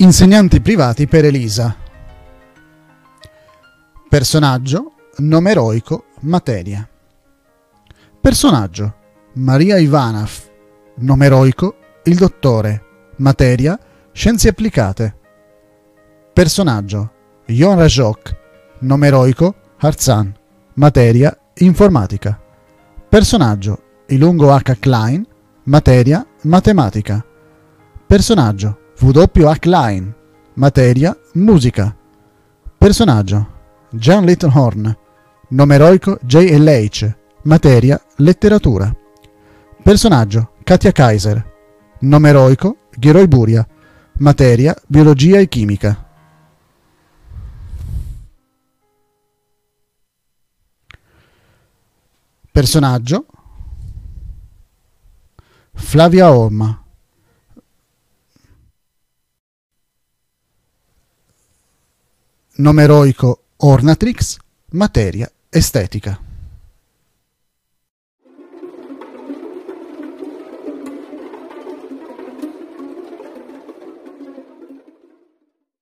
Insegnanti privati per Elisa. Personaggio, nome eroico, materia. Personaggio, Maria Ivanov, nome eroico, il dottore, materia, scienze applicate. Personaggio, Yon Rajok, nome eroico, Harzan, materia, informatica. Personaggio, Ilungo H. Klein, materia, matematica. Personaggio, W.H. Line, materia, musica. Personaggio, John Littlehorn, nome eroico JLH, materia, letteratura. Personaggio, Katia Kaiser, nome eroico Ghiroi Buria, materia, biologia e chimica. Personaggio, Flavia Orma, nome eroico Ornatrix, materia estetica.